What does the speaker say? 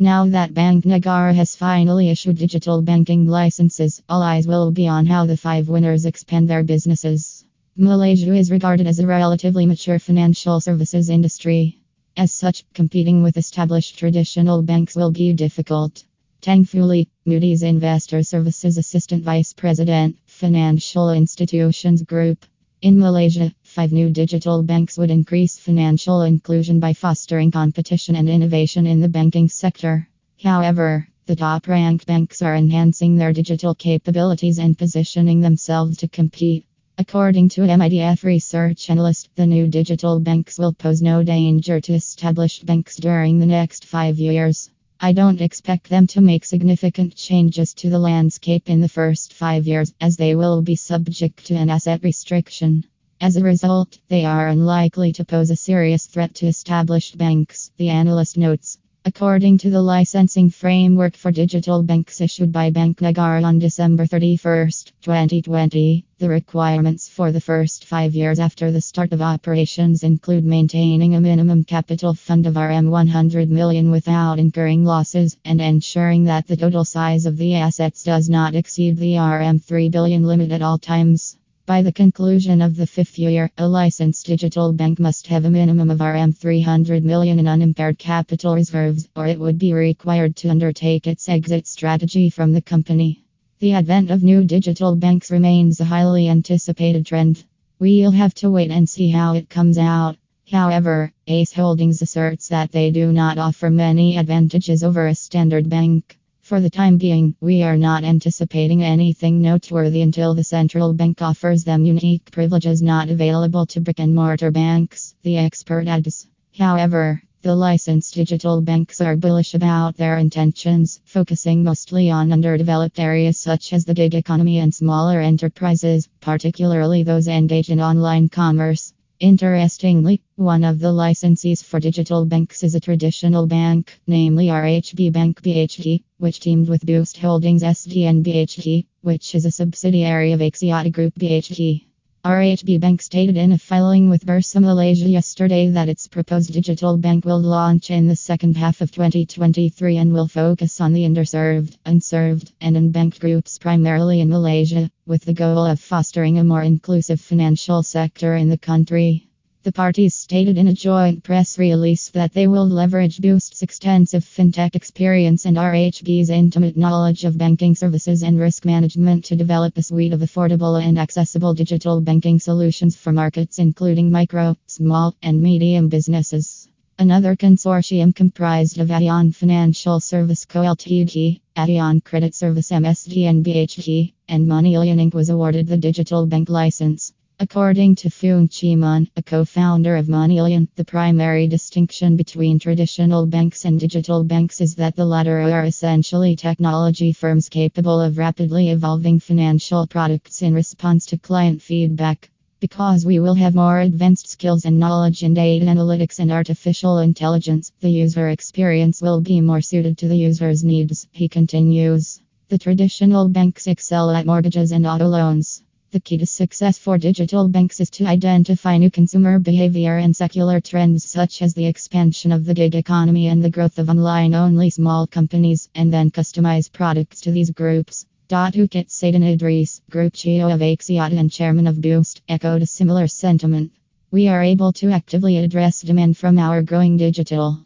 Now that Bank Negara has finally issued digital banking licenses, all eyes will be on how the five winners expand their businesses. Malaysia is regarded as a relatively mature financial services industry. As such, competing with established traditional banks will be difficult. Thankfully, Moody's Investor Services Assistant Vice President, Financial Institutions Group. In Malaysia, five new digital banks would increase financial inclusion by fostering competition and innovation in the banking sector. However, the top ranked banks are enhancing their digital capabilities and positioning themselves to compete. According to MIDF research analyst, the new digital banks will pose no danger to established banks during the next five years. I don't expect them to make significant changes to the landscape in the first five years, as they will be subject to an asset restriction. As a result, they are unlikely to pose a serious threat to established banks, the analyst notes. According to the licensing framework for digital banks issued by Bank Negara on December 31, 2020, the requirements for the first five years after the start of operations include maintaining a minimum capital fund of RM 100 million without incurring losses and ensuring that the total size of the assets does not exceed the RM 3 billion limit at all times. By the conclusion of the fifth year, a licensed digital bank must have a minimum of RM 300 million in unimpaired capital reserves, or it would be required to undertake its exit strategy from the company. The advent of new digital banks remains a highly anticipated trend. We'll have to wait and see how it comes out. However, Ace Holdings asserts that they do not offer many advantages over a standard bank. For the time being, we are not anticipating anything noteworthy until the central bank offers them unique privileges not available to brick and mortar banks, the expert adds. However, the licensed digital banks are bullish about their intentions, focusing mostly on underdeveloped areas such as the gig economy and smaller enterprises, particularly those engaged in online commerce. Interestingly, one of the licensees for digital banks is a traditional bank, namely RHB Bank BHT, which teamed with Boost Holdings SDN BHT, which is a subsidiary of Axiata Group BHT. RHB Bank stated in a filing with Bursa Malaysia yesterday that its proposed digital bank will launch in the second half of 2023 and will focus on the underserved, unserved, and unbanked groups primarily in Malaysia, with the goal of fostering a more inclusive financial sector in the country. The parties stated in a joint press release that they will leverage Boost's extensive fintech experience and RHB's intimate knowledge of banking services and risk management to develop a suite of affordable and accessible digital banking solutions for markets including micro, small, and medium businesses. Another consortium comprised of AEON Financial Service Co. Ltd., AEON Credit Service MSD and BHT, and MoneyLion Inc. was awarded the digital bank license. According to Foong Chee Mun, a co-founder of MoneyLion, the primary distinction between traditional banks and digital banks is that the latter are essentially technology firms capable of rapidly evolving financial products in response to client feedback. Because we will have more advanced skills and knowledge in data analytics and artificial intelligence, the user experience will be more suited to the user's needs, he continues. The traditional banks excel at mortgages and auto loans. The key to success for digital banks is to identify new consumer behavior and secular trends such as the expansion of the gig economy and the growth of online only small companies, and then customize products to these groups. Ukit Satan Idris, Group CEO of Axiata and Chairman of Boost, echoed a similar sentiment. We are able to actively address demand from our growing digital